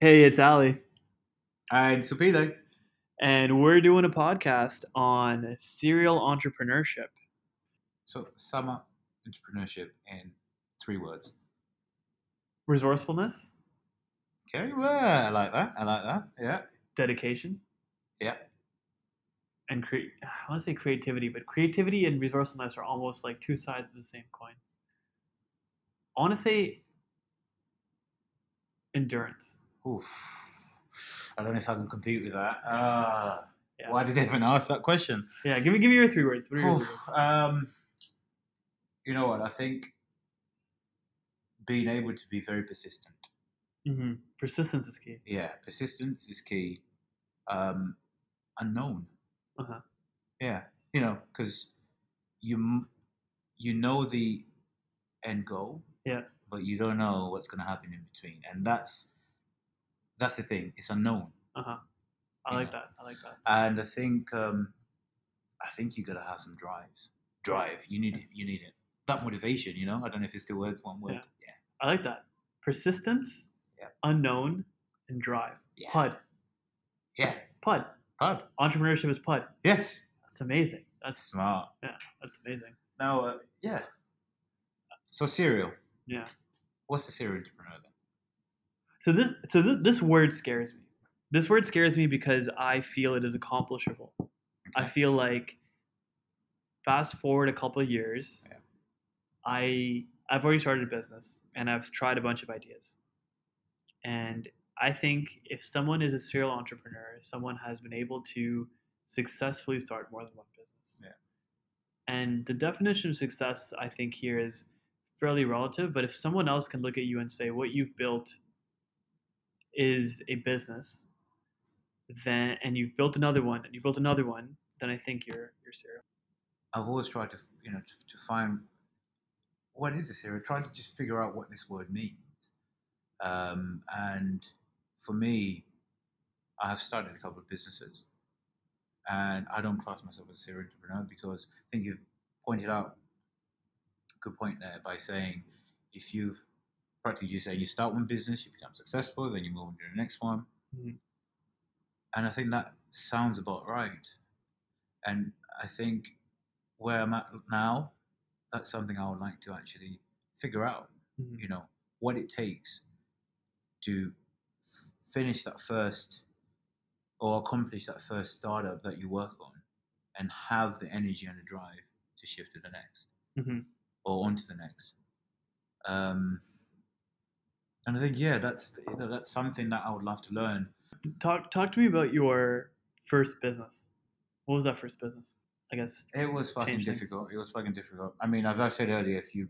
Hey, it's Ali, And Supile. and we're doing a podcast on serial entrepreneurship. So, summer entrepreneurship in three words. Resourcefulness, Okay, well, I like that. I like that. Yeah, dedication, yeah. and cre- I want to say creativity, but creativity and resourcefulness are almost like two sides of the same coin. I want to say endurance. Oof. I don't know if I can compete with that. Uh, Yeah. Why did they even ask that question? Yeah, give me give me your three words. What are your three words? um, you know what? I think being able to be very persistent. hmm Persistence is key. Yeah, persistence is key. Um, unknown. Uh-huh. Yeah, you know, because you you know the end goal. Yeah. But you don't know what's going to happen in between, and that's that's the thing. It's unknown, Uh huh. I Yeah. like that. I like that. and I think um, I think you got to have some drives. Drive. You need it. You need it. That motivation. You know. I don't know if it's two words, one word. Yeah. I like that. Persistence, Yeah. unknown, and drive. Yeah. Pud. Yeah. Pud. Pub. Entrepreneurship is pud. Yes. That's amazing. That's Smart. Yeah. That's amazing. Now, uh, yeah. So serial. Yeah. What's the serial entrepreneur then? So this so th- this word scares me. This word scares me because I feel it is accomplishable. I feel like fast forward a couple of years, Yeah. I I've already started a business and I've tried a bunch of ideas. And I think if someone is a serial entrepreneur, someone has been able to successfully start more than one business. Yeah. And the definition of success, I think, here is fairly relative. But if someone else can look at you and say what you've built is a business, then and you've built another one and you built another one, then I think you're you're serial. I've always tried to, you know, to, to find what is this serial. Trying to just figure out what this word means. Um, and for me, I have started a couple of businesses, and I don't class myself as a serial entrepreneur because I think you've pointed out a good point there by saying if you practically you say you start one business, you become successful, then you move on to the next one, Mhm. and I think that sounds about right. And I think where I'm at now, that's something I would like to actually figure out. Mhm. You know what it takes to f- finish that first or accomplish that first startup that you work on, and have the energy and the drive to shift to the next Mhm. or on to the next. Um, and I think yeah, that's you know, that's something that I would love to learn. Talk talk to me about your first business. What was that first business? I guess. It was fucking change things. difficult. It was fucking difficult. I mean, as I said earlier, if you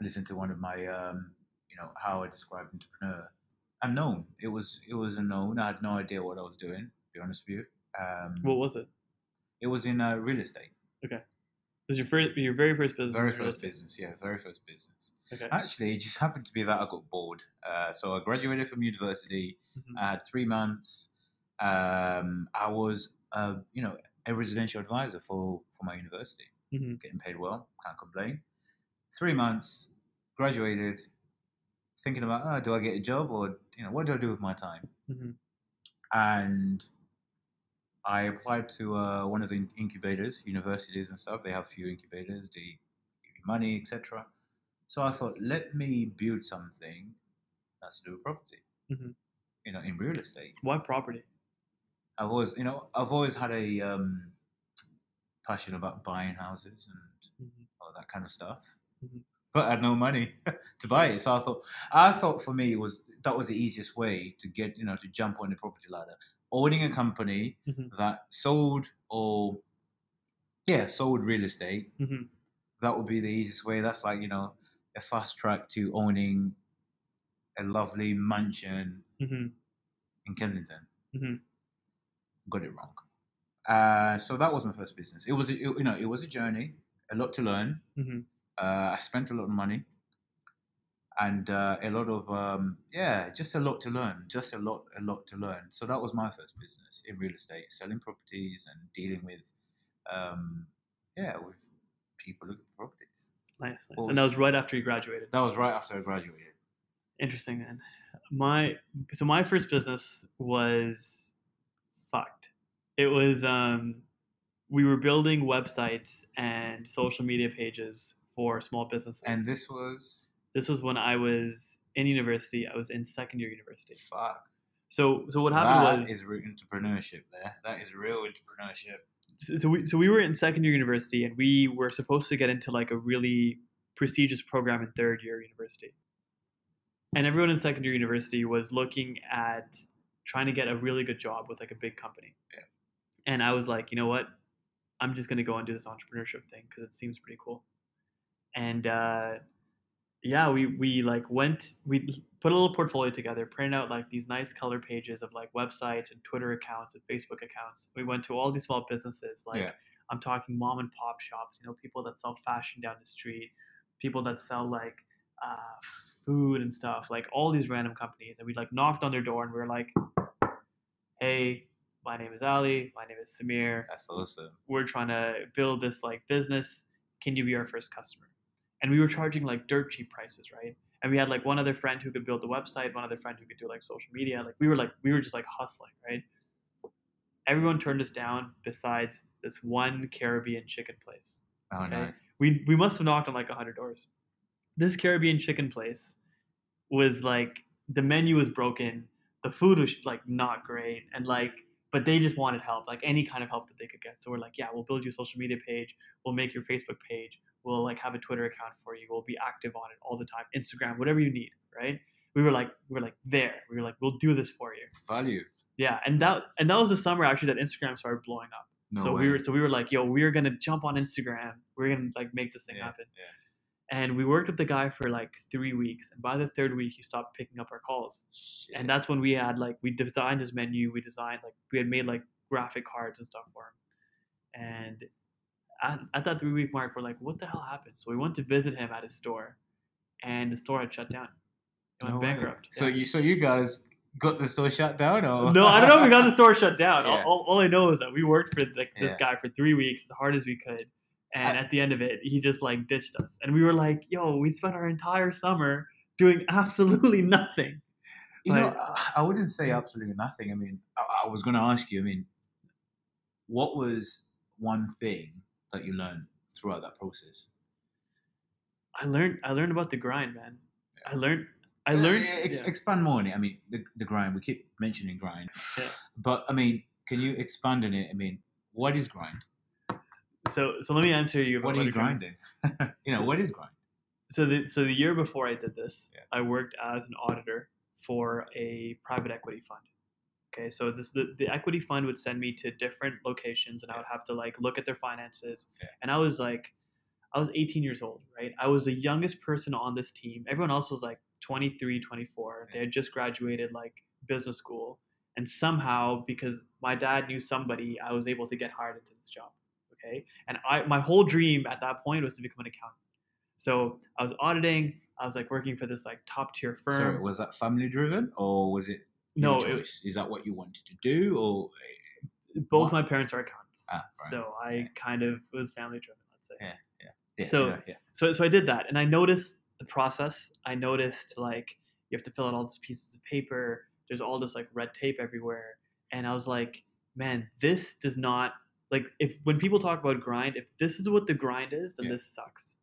listen to one of my, um, you know, how I describe entrepreneur, unknown. It was it was unknown. I had no idea what I was doing. To be honest with you, um, What was it? it was in uh, real estate. It was your first your very first business? Very first business, yeah, very first business. Okay. Actually, it just happened to be that I got bored. Uh, so I graduated from university. Mhm. I had three months. Um, I was, uh, you know, a residential advisor for for my university. Mhm. getting paid well, can't complain. Three months, graduated, thinking about, oh, do I get a job or, you know, what do I do with my time? Mhm. And I applied to uh, one of the incubators, universities and stuff. They have a few incubators, they give you money, etc. So I thought, let me build something that's to do with property, Mhm. you know, in real estate. Why property? I've always, you know, I've always had a um, passion about buying houses and Mhm. all that kind of stuff. Mhm. But I had no money to buy it, so I thought, I thought for me it was that was the easiest way to get, you know, to jump on the property ladder. Owning a company Mhm. that sold or, yeah, sold real estate. Mhm. That would be the easiest way. That's like you know, a fast track to owning a lovely mansion Mhm. in Kensington. Mhm. Got it wrong. Uh, so that was my first business. It was, a, you know, it was a journey, a lot to learn. Mhm. Uh, I spent a lot of money, and uh, a lot of um, yeah, just a lot to learn. Just a lot, a lot to learn. So that was my first business in real estate, selling properties and dealing with, um, yeah, with people looking for properties. Nice. nice. What And that was- was right after you graduated. That was right after I graduated. Interesting, man. my so my first business was fucked. It was um we were building websites and social media pages for small businesses. And this was this was when I was in university. I was in second year university. fuck. So so what happened That was is real entrepreneurship there. That is real entrepreneurship. so so we so we were in second year university and we were supposed to get into like a really prestigious program in third year university. And everyone in second year university was looking at trying to get a really good job with like a big company. Yeah. And I was like, you know what? I'm just gonna go and do this entrepreneurship thing because it seems pretty cool. And uh, yeah, we we like went we put a little portfolio together, printed out like these nice color pages of like websites and Twitter accounts and Facebook accounts. We went to all these small businesses, like Yeah. I'm talking mom and pop shops, you know, people that sell fashion down the street, people that sell like uh, food and stuff, like all these random companies. And we like knocked on their door and we were like, "Hey, my name is Ali. My name is Samir. That's awesome. We're trying to build this like business. Can you be our first customer?" And we were charging like dirt cheap prices, right? And we had like one other friend who could build the website, one other friend who could do like social media. Like we were like we were just like hustling, right? Everyone turned us down besides this one Caribbean chicken place Oh, Okay. nice. we we must have knocked on like a hundred doors. This Caribbean chicken place was like the menu was broken, the food was like not great, and like but they just wanted help, like any kind of help that they could get. So we're like, yeah, we'll build you a social media page, we'll make your Facebook page, we'll like have a Twitter account for you, we'll be active on it all the time, Instagram, whatever you need, right? We were like, we were like there, we were like, we'll do this for you. It's value. Yeah, and that and that was the summer actually that Instagram started blowing up No so way. we were so we were like, yo, we're gonna jump on Instagram. We're gonna like make this thing Yeah, happen. yeah. And we worked with the guy for like three weeks, and by the third week, he stopped picking up our calls. Shit. And that's when we had like we designed his menu. We designed like we had made like graphic cards and stuff for him. Mm-hmm. And at, at that three week mark, we're like, what the hell happened? So we went to visit him at his store, and the store had shut down. It went No bankrupt. So Yeah. you so you guys got the store shut down or no, I don't know if we got the store shut down. Yeah. All, all, all I know is that we worked for like this Yeah. guy for three weeks as hard as we could, and I- at the end of it, he just like ditched us, and we were like, "Yo, we spent our entire summer doing absolutely nothing." You know, Like- I- I wouldn't say absolutely nothing. I mean, I, I was going to ask you. I mean, what was one thing that you learned throughout that process? I learned, I learned about the grind, man. I learned, I learned. yeah, ex- yeah. Expand more on it. I mean, the, the grind. We keep mentioning grind, Yeah. but I mean, can you expand on it? I mean, what is grind? So, so let me answer you. About What are you a grind- grinding? you know, what is grind? So the so the year before I did this, Yeah. I worked as an auditor for a private equity fund. Okay, so this the, the equity fund would send me to different locations, and I would have to like look at their finances. Yeah. And I was like, I was 18 years old, right? I was the youngest person on this team. Everyone else was like 23, 24. They had just graduated like business school, and somehow because my dad knew somebody, I was able to get hired into this job. Okay, and I my whole dream at that point was to become an accountant. So I was auditing. I was like working for this like top tier firm. Sorry, was that family driven or was it no, choice? is that what you wanted to do or both What? my parents are accountants. Ah, right. So I Yeah. kind of was family driven, let's say. Yeah. yeah, So- yeah, yeah. So so I did that, and I noticed the process. I noticed like you have to fill out all these pieces of paper. There's all this like red tape everywhere, and I was like, man, this does not like if when people talk about grind, if this is what the grind is, then Yeah. this sucks.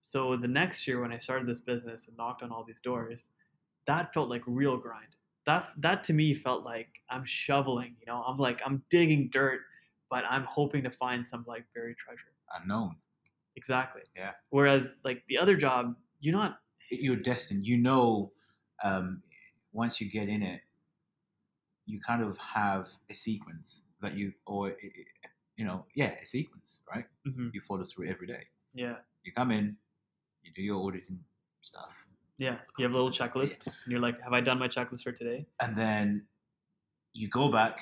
So the next year when I started this business and knocked on all these doors, that felt like real grind. That that to me felt like I'm shoveling. You know, I'm like I'm digging dirt, but I'm hoping to find some like buried treasure. unknown. Exactly. Yeah. Whereas like the other job, you're not. You're destined. You know, um, once you get in it, you kind of have a sequence that you, or you know, yeah, a sequence, right? mhm, You follow through every day. Yeah. You come in, you do your auditing stuff, Yeah. You have a little checklist, and you're like, "Have I done my checklist for today?" and then you go back,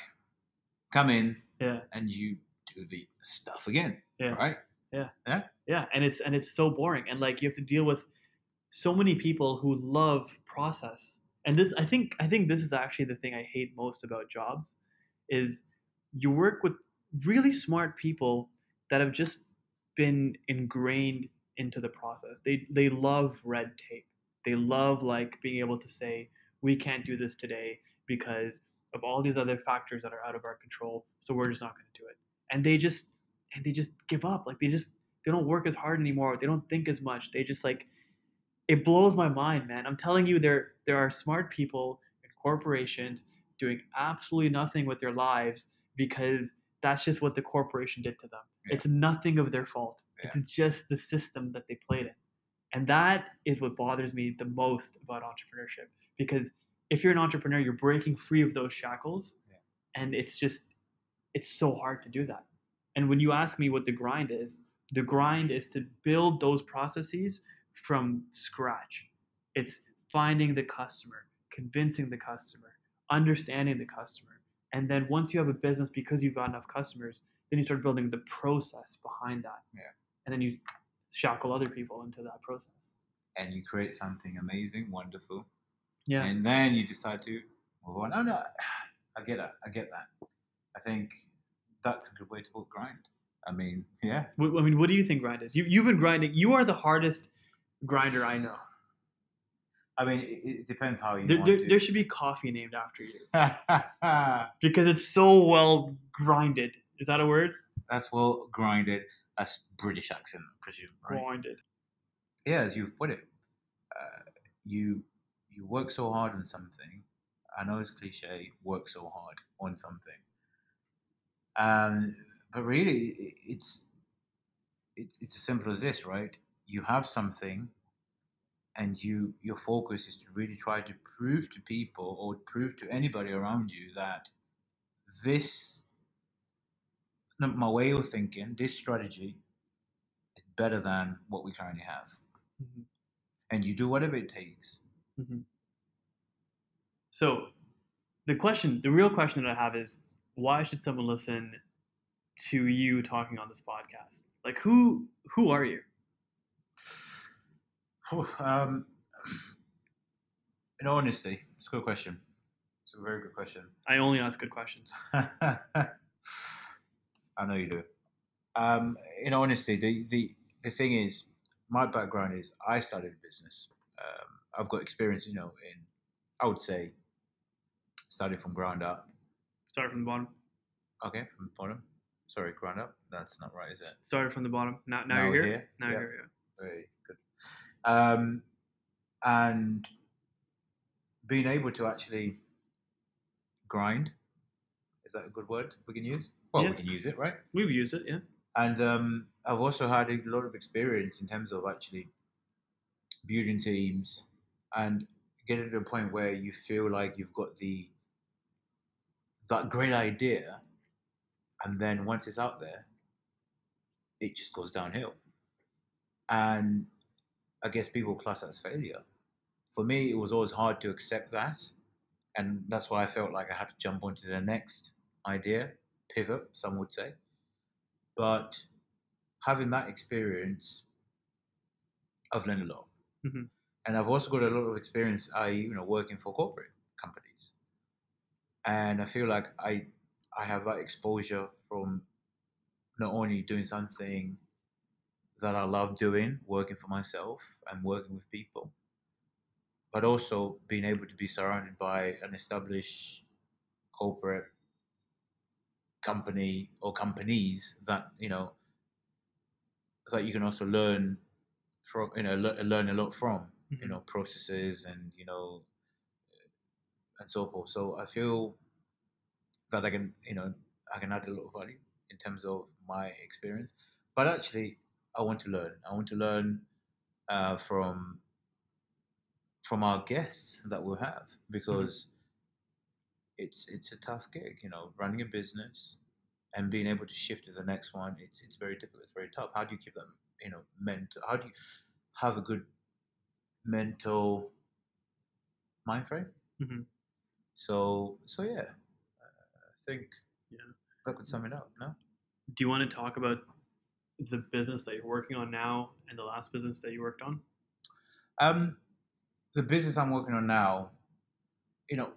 come in, Yeah. and you do the stuff again, right? Yeah. right? Yeah. And it's and it's so boring, and like you have to deal with so many people who love process. And this, I think, I think this is actually the thing I hate most about jobs, is you work with really smart people that have just been ingrained into the process. They they love red tape. They love like being able to say we can't do this today because of all these other factors that are out of our control. So we're just not going to do it. And they just and they just give up. Like they just they don't work as hard anymore. They don't think as much. They just like it blows my mind, man. I'm telling you, there there are smart people in corporations doing absolutely nothing with their lives because that's just what the corporation did to them. Yeah. It's nothing of their fault. Yeah. It's just the system that they played in. And that is what bothers me the most about entrepreneurship. Because if you're an entrepreneur, you're breaking free of those shackles. Yeah. And it's just, it's so hard to do that. And when you ask me what the grind is, the grind is to build those processes from scratch. It's finding the customer, convincing the customer, understanding the customer. And then once you have a business because you've got enough customers, then you start building the process behind that. Yeah. And then you shackle other people into that process. And you create something amazing, wonderful, Yeah. and then you decide to move on. No, no, I get that. I get that. I think that's a good way to put grind. I mean, yeah. I mean, what do you think grind is? You, you've been grinding. You are the hardest grinder I know. I mean, it, it depends how you There, want there, to. there should be coffee named after you because it's so well grinded. Is that a word? that's well grinded. That's British accent, I presume, right? Yeah, as you've put it, uh, you you work so hard on something. I know it's cliche, work so hard on something, and but really, it's it's it's as simple as this, right? You have something, and you your focus is to really try to prove to people or prove to anybody around you that this my way of thinking, this strategy is better than what we currently have Mhm. and you do whatever it takes. So, the question, the real question that I have is, why should someone listen to you talking on this podcast? Like, who who are you? Um, in all honesty, it's a good question. It's a very good question. I only ask good questions. I know you do. Um, in honesty, the, the the thing is, my background is I started business. Um, I've got experience, you know, in I would say, started from ground up. Start from the bottom. Okay, from the bottom. Sorry, ground up. That's not right, is it? Started from the bottom. Now, now, Now you're here. here. Now Yep. you're here. Very good. Um, and being able to actually grind is that a good word we can use? Well, Yeah. we can use it, right? We've used it, yeah. And um, I've also had a lot of experience in terms of actually building teams and getting to a point where you feel like you've got the that great idea, and then once it's out there, it just goes downhill. And I guess people class that as failure. For me, it was always hard to accept that, and that's why I felt like I had to jump onto the next idea, pivot, some would say. But having that experience, I've learned a lot, Mhm. and I've also got a lot of experience. I, you know, working for corporate companies, and I feel like I, I have that exposure from not only doing something that I love doing, working for myself and working with people, but also being able to be surrounded by an established corporate company or companies that you know that you can also learn from you know learn a lot from you Mhm. know processes and you know and so forth. So i feel that i can you know i can add a lot of value in terms of my experience. But actually i want to learn. I want to learn uh, from from our guests that we'll have because it's it's a tough gig you know running a business and being able to shift to the next one it's it's very difficult it's very tough how do you keep that you know mental how do you have a good mental mind frame Mhm. so so yeah uh, i think Yeah. that could sum it up no Do you want to talk about the business that you're working on now and the last business that you worked on? um the business i'm working on now you know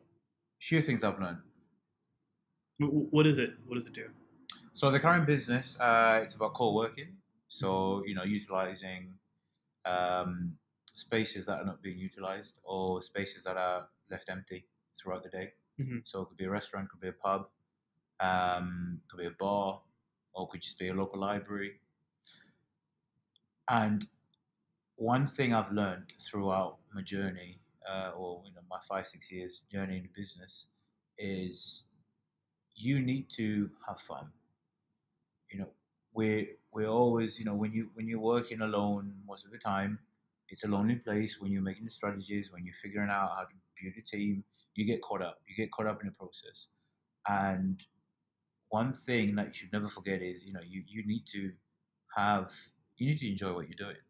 few things i've learned Wh- wh- What is it? What does it do? So the current business, uh, it's about co-working. So you know, utilizing um, spaces that are not being utilized or spaces that are left empty throughout the day. Mhm. So it could be a restaurant, could be a pub, um, could be a bar, or it could just be a local library. And one thing I've learned throughout my journey, uh, or you know, my five six years journey in business, is you need to have fun. You know, we're we're always you know when you when you're working alone most of the time, it's a lonely place. When you're making the strategies, when you're figuring out how to build a team, you get caught up. You get caught up in the process. And one thing that you should never forget is you know you you need to have you need to enjoy what you're doing.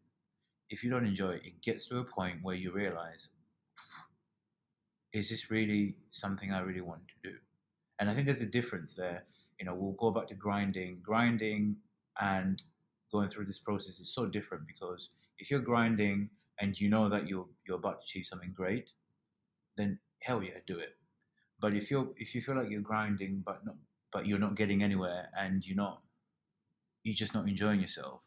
If you don't enjoy it, it gets to a point where you realize, is this really something I really want to do? And I think there's a difference there. You know, we'll go back to grinding. Grinding and going through this process is so different because if you're grinding and you know that you're you're about to achieve something great, then hell yeah, do it. But if you're if you feel like you're grinding but not but you're not getting anywhere and you're not you're just not enjoying yourself,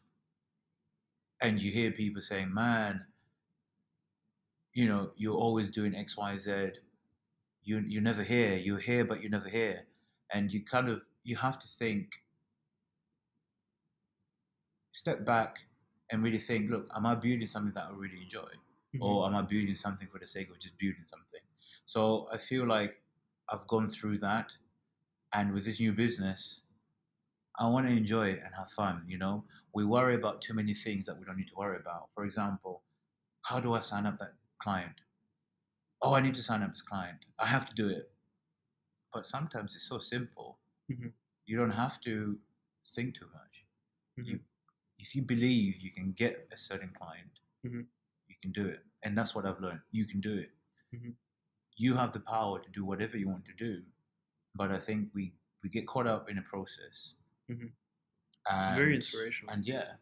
and you hear people saying, "Man, you know, you're always doing X, Y, Z. You you never hear. You're here, but you never hear." And you kind of you have to think, step back, and really think. Look, am I building something that I really enjoy, Mhm. or am I building something for the sake of just building something? So I feel like I've gone through that, and with this new business, I want to enjoy it and have fun. You know, we worry about too many things that we don't need to worry about. For example, how do I sign up that client? Oh, I need to sign up as client. I have to do it. But sometimes it's so simple. Mhm. You don't have to think too much. Mhm. You, if you believe you can get a certain client, Mhm. you can do it. And that's what I've learned. You can do it. Mhm. You have the power to do whatever you want to do. But I think we, we get caught up in a process. Mhm. And, Very inspirational. And yeah,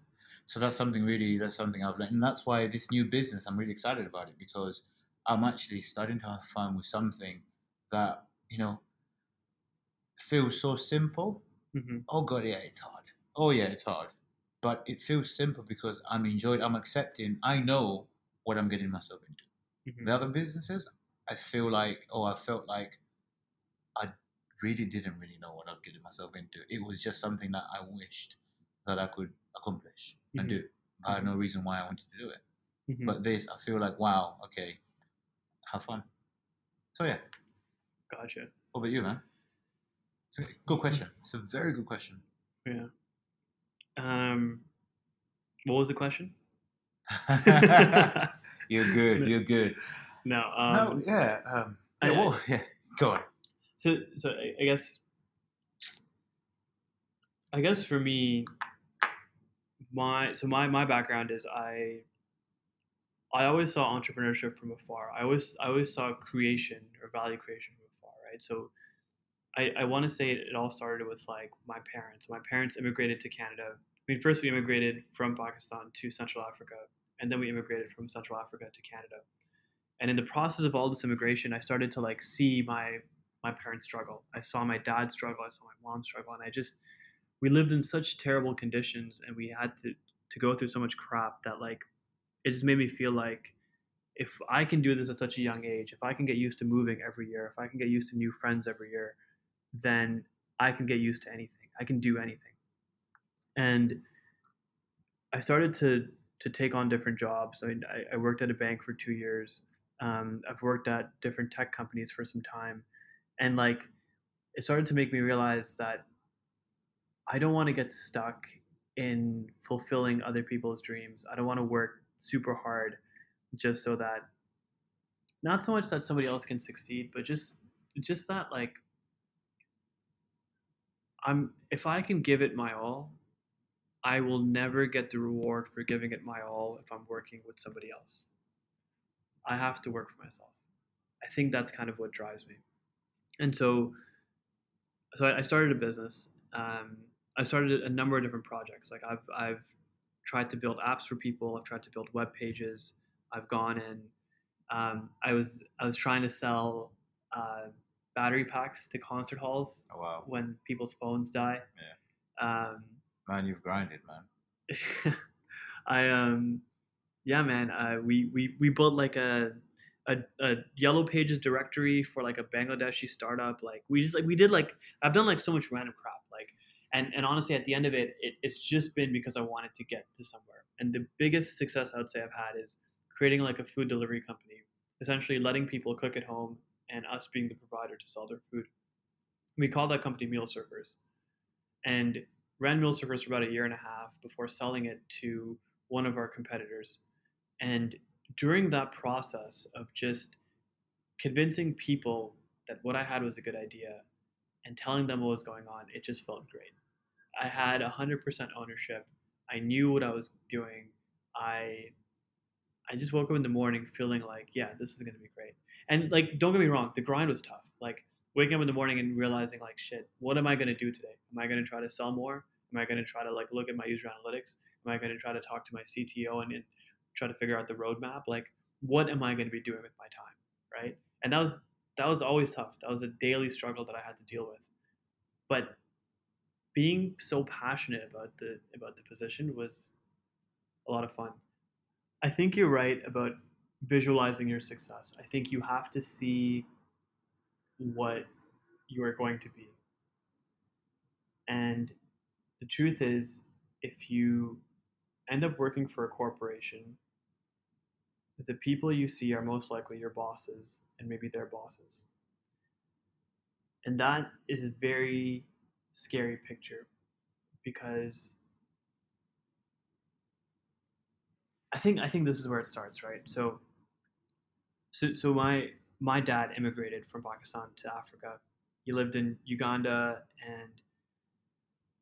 so that's something really, that's something I've learned. And that's why this new business, I'm really excited about it because I'm actually starting to have fun with something that, you know, feels so simple. Mhm. Oh God, yeah, it's hard. Oh yeah, it's hard. But it feels simple because I'm enjoying, I'm accepting, I know what I'm getting myself into. Mhm. The other businesses, I feel like, oh, I felt like I really didn't really know what I was getting myself into. It was just something that I wished that I could accomplish and Mhm. do. I had no reason why I wanted to do it. Mhm. But this, I feel like, wow, okay, have fun. So yeah, Gotcha. what about you, man? It's a good question. It's a very good question. Yeah. Um, what was the question? you're good. You're good. no. Um, no, yeah. Um, yeah, I- well, yeah. Go on. So, so I, I guess, I guess for me, my so my my background is I. I always saw entrepreneurship from afar. I always I always saw creation or value creation from afar, right? So, I I want to say it, it all started with like my parents. My parents immigrated to Canada. I mean, first we immigrated from Pakistan to Central Africa, and then we immigrated from Central Africa to Canada. And in the process of all this immigration, I started to like see my my parents struggle. I saw my dad struggle. I saw my mom struggle, and I just we lived in such terrible conditions, and we had to to go through so much crap that like it just made me feel like if I can do this at such a young age, if I can get used to moving every year, if I can get used to new friends every year, then I can get used to anything. I can do anything. And I started to to take on different jobs. I, I worked at a bank for two years. Um, I've worked at different tech companies for some time, and like it started to make me realize that I don't want to get stuck in fulfilling other people's dreams. I don't want to work super hard just so that not so much that somebody else can succeed, but just just that like I'm if I can give it my all, I will never get the reward for giving it my all if I'm working with somebody else. I have to work for myself. I think that's kind of what drives me. And so so I started a business. Um, I started a number of different projects. Like I've I've tried to build apps for people. I've tried to build web pages. I've gone in. Um, I was I was trying to sell uh, battery packs to concert halls Oh, wow. when people's phones die. Um, Man, you've grinded, man. I um, yeah, man. Uh, we we we built like a a, a yellow pages directory for like a Bangladeshi startup. Like we just like we did like I've done like so much random crap. And and honestly, at the end of it, it it's just been because I wanted to get to somewhere. And the biggest success I would say I've had is creating like a food delivery company, essentially letting people cook at home and us being the provider to sell their food. We called that company Meal Surfers, and ran Meal Surfers for about a year and a half before selling it to one of our competitors. And during that process of just convincing people that what I had was a good idea and telling them what was going on, it just felt great. I had 100% ownership. I knew what I was doing. I I just woke up in the morning feeling like, yeah, this is going to be great. And like don't get me wrong, the grind was tough. Like waking up in the morning and realizing like, shit, what am I going to do today? Am I going to try to sell more? Am I going to try to like look at my user analytics? Am I going to try to talk to my CTO and, and try to figure out the roadmap? Like, what am I going to be doing with my time, right? And that was that was always tough. That was a daily struggle that I had to deal with. But being so passionate about the about the position was a lot of fun. I think you're right about visualizing your success. I think you have to see what you are going to be. And the truth is, if you end up working for a corporation, the people you see are most likely your bosses and maybe their bosses. And that is a very scary picture because I think I think this is where it starts, right? So so so my my dad immigrated from Pakistan to Africa. He lived in Uganda and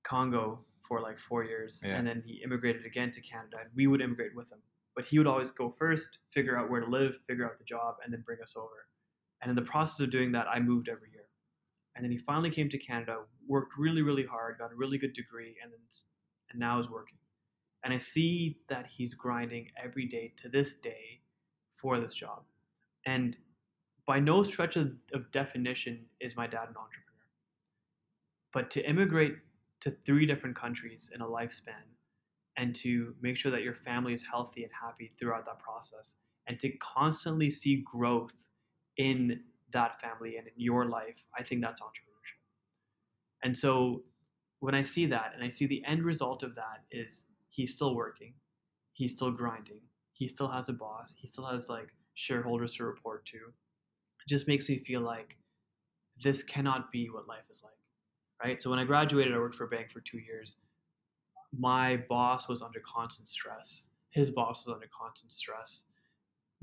Congo for like four years, yeah. and then he immigrated again to Canada. And we would immigrate with him, but he would always go first, figure out where to live, figure out the job, and then bring us over. And in the process of doing that, I moved every year. And then he finally came to Canada, worked really, really hard, got a really good degree, and then and now is working. And I see that he's grinding every day to this day for this job. And by no stretch of, of definition is my dad an entrepreneur. But to immigrate to three different countries in a lifespan and to make sure that your family is healthy and happy throughout that process and to constantly see growth in that family and in your life, I think that's entrepreneurship. And so when I see that and I see the end result of that is he's still working, he's still grinding, he still has a boss, he still has like shareholders to report to, it just makes me feel like this cannot be what life is like right? So when I graduated, I worked for a bank for two years. My boss was under constant stress. His boss was under constant stress.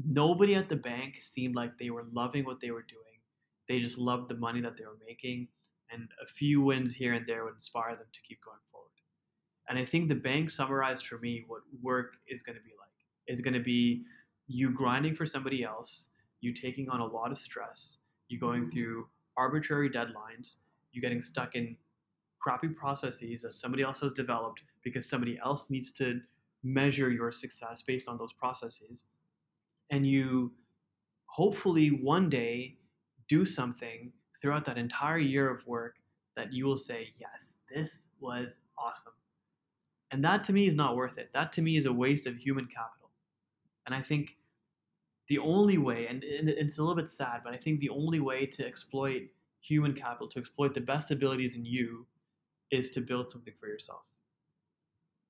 Nobody at the bank seemed like they were loving what they were doing. They just loved the money that they were making, and a few wins here and there would inspire them to keep going forward. And I think the bank summarized for me what work is going to be like. It's going to be you grinding for somebody else, you taking on a lot of stress, you going mm-hmm. through arbitrary deadlines, you getting stuck in crappy processes that somebody else has developed because somebody else needs to measure your success based on those processes. And you hopefully one day do something throughout that entire year of work that you will say, yes, this was awesome. And that to me is not worth it. That to me is a waste of human capital. And I think the only way, and it's a little bit sad, but I think the only way to exploit human capital, to exploit the best abilities in you, is to build something for yourself.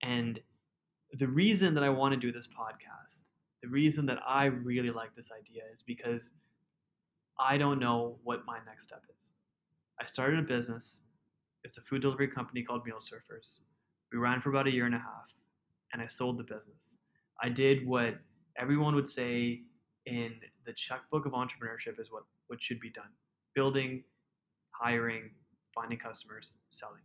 And the reason that I want to do this podcast, the reason that I really like this idea is because I don't know what my next step is. I started a business. It's a food delivery company called Meal Surfers. We ran for about a year and a half, and I sold the business. I did what everyone would say in the checkbook of entrepreneurship is what, what should be done building hiring, finding customers, selling.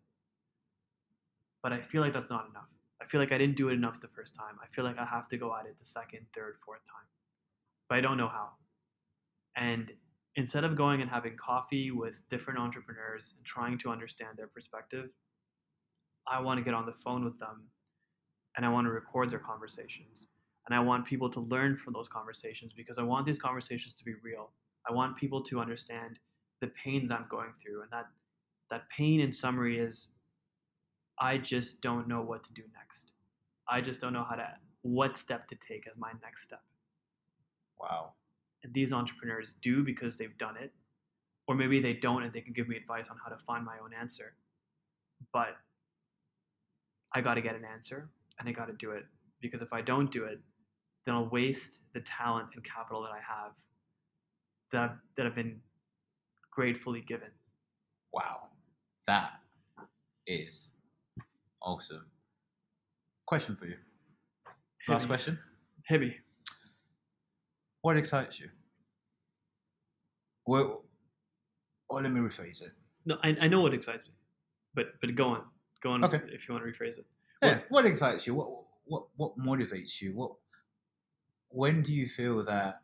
But I feel like that's not enough. I feel like I didn't do it enough the first time. I feel like I have to go at it the second, third, fourth time. But I don't know how. And instead of going and having coffee with different entrepreneurs and trying to understand their perspective, I want to get on the phone with them and I want to record their conversations. And I want people to learn from those conversations because I want these conversations to be real. I want people to understand the pain that I'm going through. And that that pain in summary is I just don't know what to do next. I just don't know how to what step to take as my next step. Wow. and these entrepreneurs do because they've done it, or maybe they don't and they can give me advice on how to find my own answer. But I got to get an answer and I got to do it because if I don't do it, then I'll waste the talent and capital that I have that that have been gratefully given. Wow, that is awesome. Question for you. Hit Last question. Heavy. What excites you? Well, or let me rephrase it. No, I, I know what excites me, but but go on, go on. Okay. If you want to rephrase it. Yeah, what excites you? What what what motivates you? What when do you feel that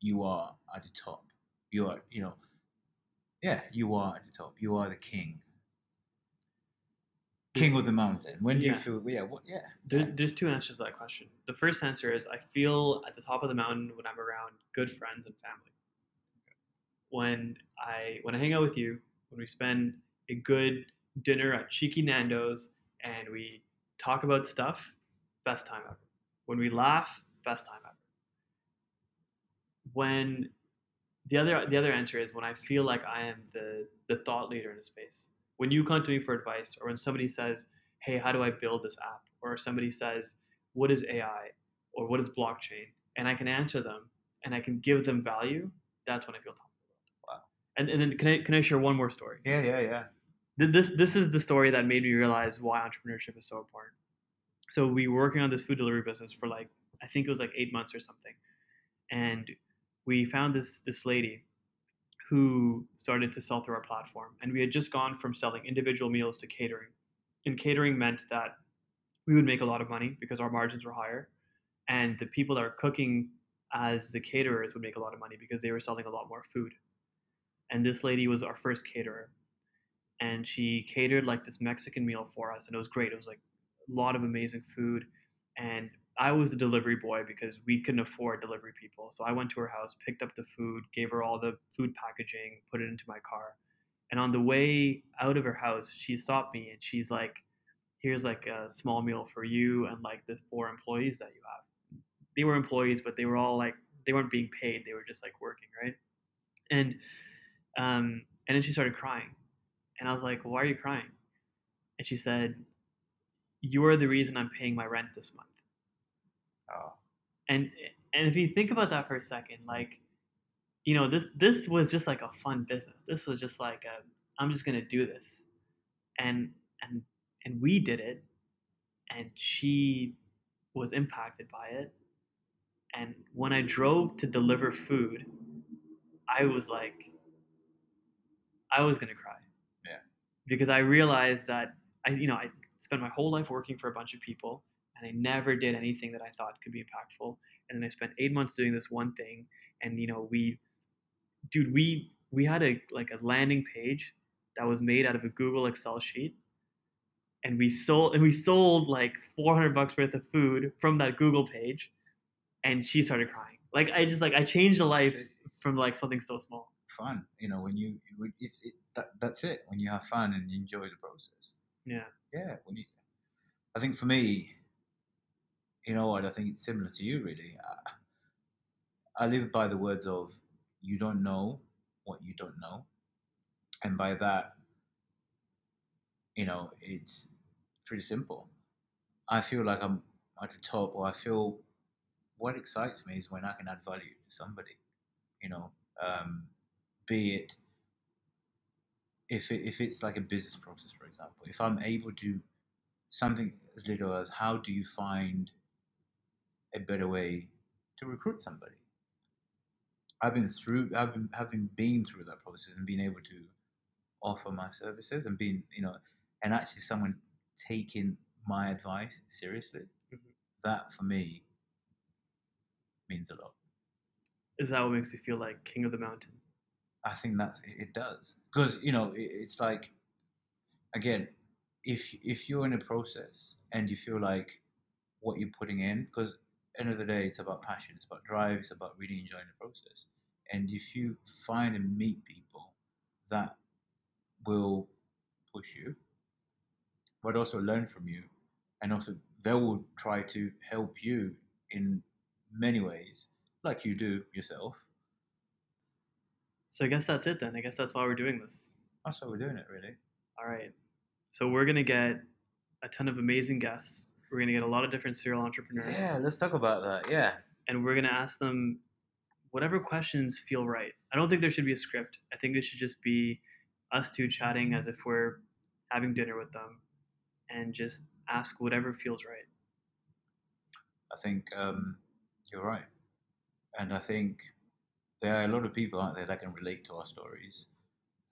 you are at the top? You are, you know, yeah, you are at the top. You are the king, king of the mountain. When do you feel? Yeah, what? Yeah, There's, there's two answers to that question. The first answer is I feel at the top of the mountain when I'm around good friends and family. When I when I hang out with you, when we spend a good dinner at Cheeky Nando's and we talk about stuff, best time ever. When we laugh, best time ever. When the other the other answer is when I feel like I am the the thought leader in a space. When you come to me for advice, or when somebody says, "Hey, how do I build this app?" or somebody says, "What is AI?" or "What is blockchain?" and I can answer them and I can give them value. That's when I feel top of the world. Wow. And and then can I can I share one more story? yeah, yeah, yeah. This this is the story that made me realize why entrepreneurship is so important. So we were working on this food delivery business for like I think it was like eight months or something, and we found this this lady who started to sell through our platform, and we had just gone from selling individual meals to catering, and catering meant that we would make a lot of money because our margins were higher, and the people that are cooking as the caterers would make a lot of money because they were selling a lot more food. And this lady was our first caterer. And she catered like this Mexican meal for us, and it was great. It was like a lot of amazing food, and I was a delivery boy because we couldn't afford delivery people. So I went to her house, picked up the food, gave her all the food packaging, put it into my car, and on the way out of her house, she stopped me and she's like, "Here's like a small meal for you and like the four employees that you have." They were employees, but they were all like they weren't being paid; they were just like working, right? And um, and then she started crying. And I was like, why are you crying? And she said, you're the reason I'm paying my rent this month. Oh, And and if you think about that for a second, like, you know, this this was just like a fun business. This was just like a, I'm just gonna do this. And and and we did it and she was impacted by it. And when I drove to deliver food, I was like I was gonna cry. Yeah. Because I realized that I you know, I spent my whole life working for a bunch of people and I never did anything that I thought could be impactful. And then I spent eight months doing this one thing and you know, we dude, we we had a like a landing page that was made out of a Google Excel sheet. And we sold and we sold like 400 bucks worth of food from that Google page and she started crying. Like I just like I changed a life from like something so small. fun. You know, when you, it's it, that, that's it. When you have fun and you enjoy the process. Yeah. Yeah. When you, I think for me, you know what? I think it's similar to you, really. I, I live by the words of "you don't know what you don't know," and by that, you know, it's pretty simple. I feel like I'm at the top, or I feel what excites me is when I can add value to somebody. You know, um, be it if it, if it's like a business process, for example, if I'm able to something as little as how do you find a better way to recruit somebody? I've been through, I've been having been through that process and being able to offer my services and being, you know, and actually someone taking my advice seriously. Mhm. That for me means a lot. Is that what makes you feel like king of the mountain? I think that's it it does because you know it, it's like again if if you're in a process and you feel like what you're putting in because end of the day it's about passion it's about drive it's about really enjoying the process and if you find and meet people that will push you but also learn from you and also they will try to help you in many ways like you do yourself. So I guess that's it then. I guess that's why we're doing this. That's why we're doing it, really. All right. So we're gonna get a ton of amazing guests. We're gonna get a lot of different serial entrepreneurs. Yeah, let's talk about that. Yeah. and we're going to ask them whatever questions feel right. I don't think there should be a script. I think it should just be us two chatting as if we're having dinner with them and just ask whatever feels right. I think um, you're right. And I think there are a lot of people out there that can relate to our stories.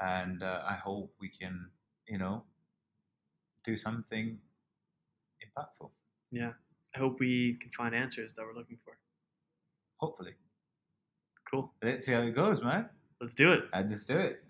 And uh, I hope we can, you know, do something impactful. Yeah. I hope we can find answers that we're looking for. Hopefully. Cool. Let's see how it goes, man. Let's do it. Let's do it.